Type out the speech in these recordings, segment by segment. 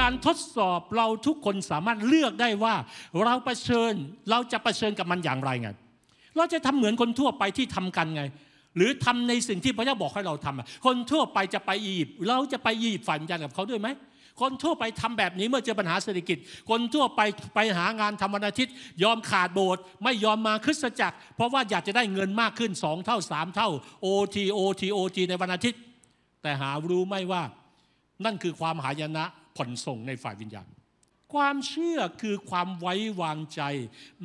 การทดสอบเราทุกคนสามารถเลือกได้ว่า เราเผชิญเราจะะเผชิญกับมันอย่างไรไง เราจะทำเหมือนคนทั่วไปที่ทำกันไง หรือทำในสิ่งที่พระเจ้าบอกให้เราทำคนทั่วไปจะไปอียิปต์เราจะไปอียิปต์ฝันยันกับเขาด้วยไหมคนทั่วไปทำแบบนี้เมื่อเจอปัญหาเศรษฐกิจ คนทั่วไปไปหางานทำวันอาทิตย์ ยอมขาดโบสถ์ไม่ยอมมาคริสตจักร เพราะว่าอยากจะได้เงินมากขึ้นสองเท่าสามเท่าโอทีโอทีโอทีในวันอาทิตย์ แต่หารู้ไม่ว่านั่นคือความหายนะ ผ่อนส่งในฝ่ายวิญญาณ ความเชื่อคือความไว้วางใจ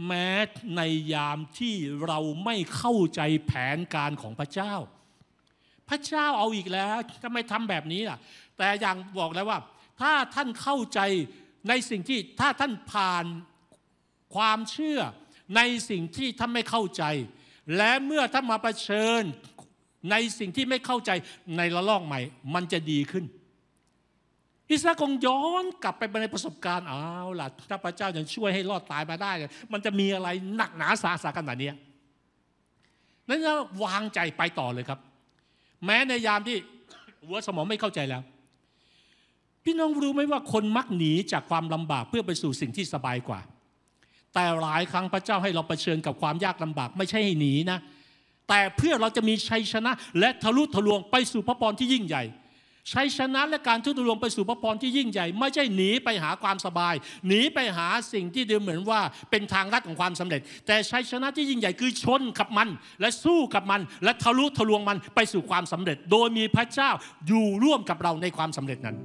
แม้ในยามที่เราไม่เข้าใจแผนการของพระเจ้า พระเจ้าเอาอีกแล้วทำไมทำแบบนี้ล่ะ แต่อย่างบอกแล้วว่า ถ้าท่านเข้าใจในสิ่งที่ถ้าท่านผ่านความเชื่อในสิ่งที่ท่านไม่เข้าใจ และเมื่อท่านมาประเชิญในสิ่งที่ไม่เข้าใจในระลอกใหม่ มันจะดีขึ้น อิสราคงย้อนกลับไปในประสบการณ์เอาล่ะถ้าพระเจ้ายังช่วยให้รอดตายมาได้ มันจะมีอะไรหนักหนาสาสาขนาดนี้นั้นก็วางใจไปต่อเลยครับ แม้ในยามที่หัวสมองไม่เข้าใจแล้ว พี่น้องรู้ไหมว่าคนมักหนีจากความลำบากเพื่อไปสู่สิ่งที่สบายกว่า แต่หลายครั้งพระเจ้าให้เราเผชิญกับความยากลำบาก ไม่ใช่ให้หนีนะ แต่เพื่อเราจะมีชัยชนะ และทะลุทะลวงไปสู่พระพรที่ยิ่งใหญ่ ชัยชนะและการทุ่นรวงไปสู่พระพรที่ยิ่งใหญ่ ไม่ใช่หนีไปหาความสบาย หนีไปหาสิ่งที่ดูเหมือนว่าเป็นทางลัดของความสำเร็จ แต่ชัยชนะที่ยิ่งใหญ่คือชนกับมัน และสู้กับมัน และทะลุทะลวงมันไปสู่ความสำเร็จ โดยมีพระเจ้าอยู่ร่วมกับเราในความสำเร็จนั้น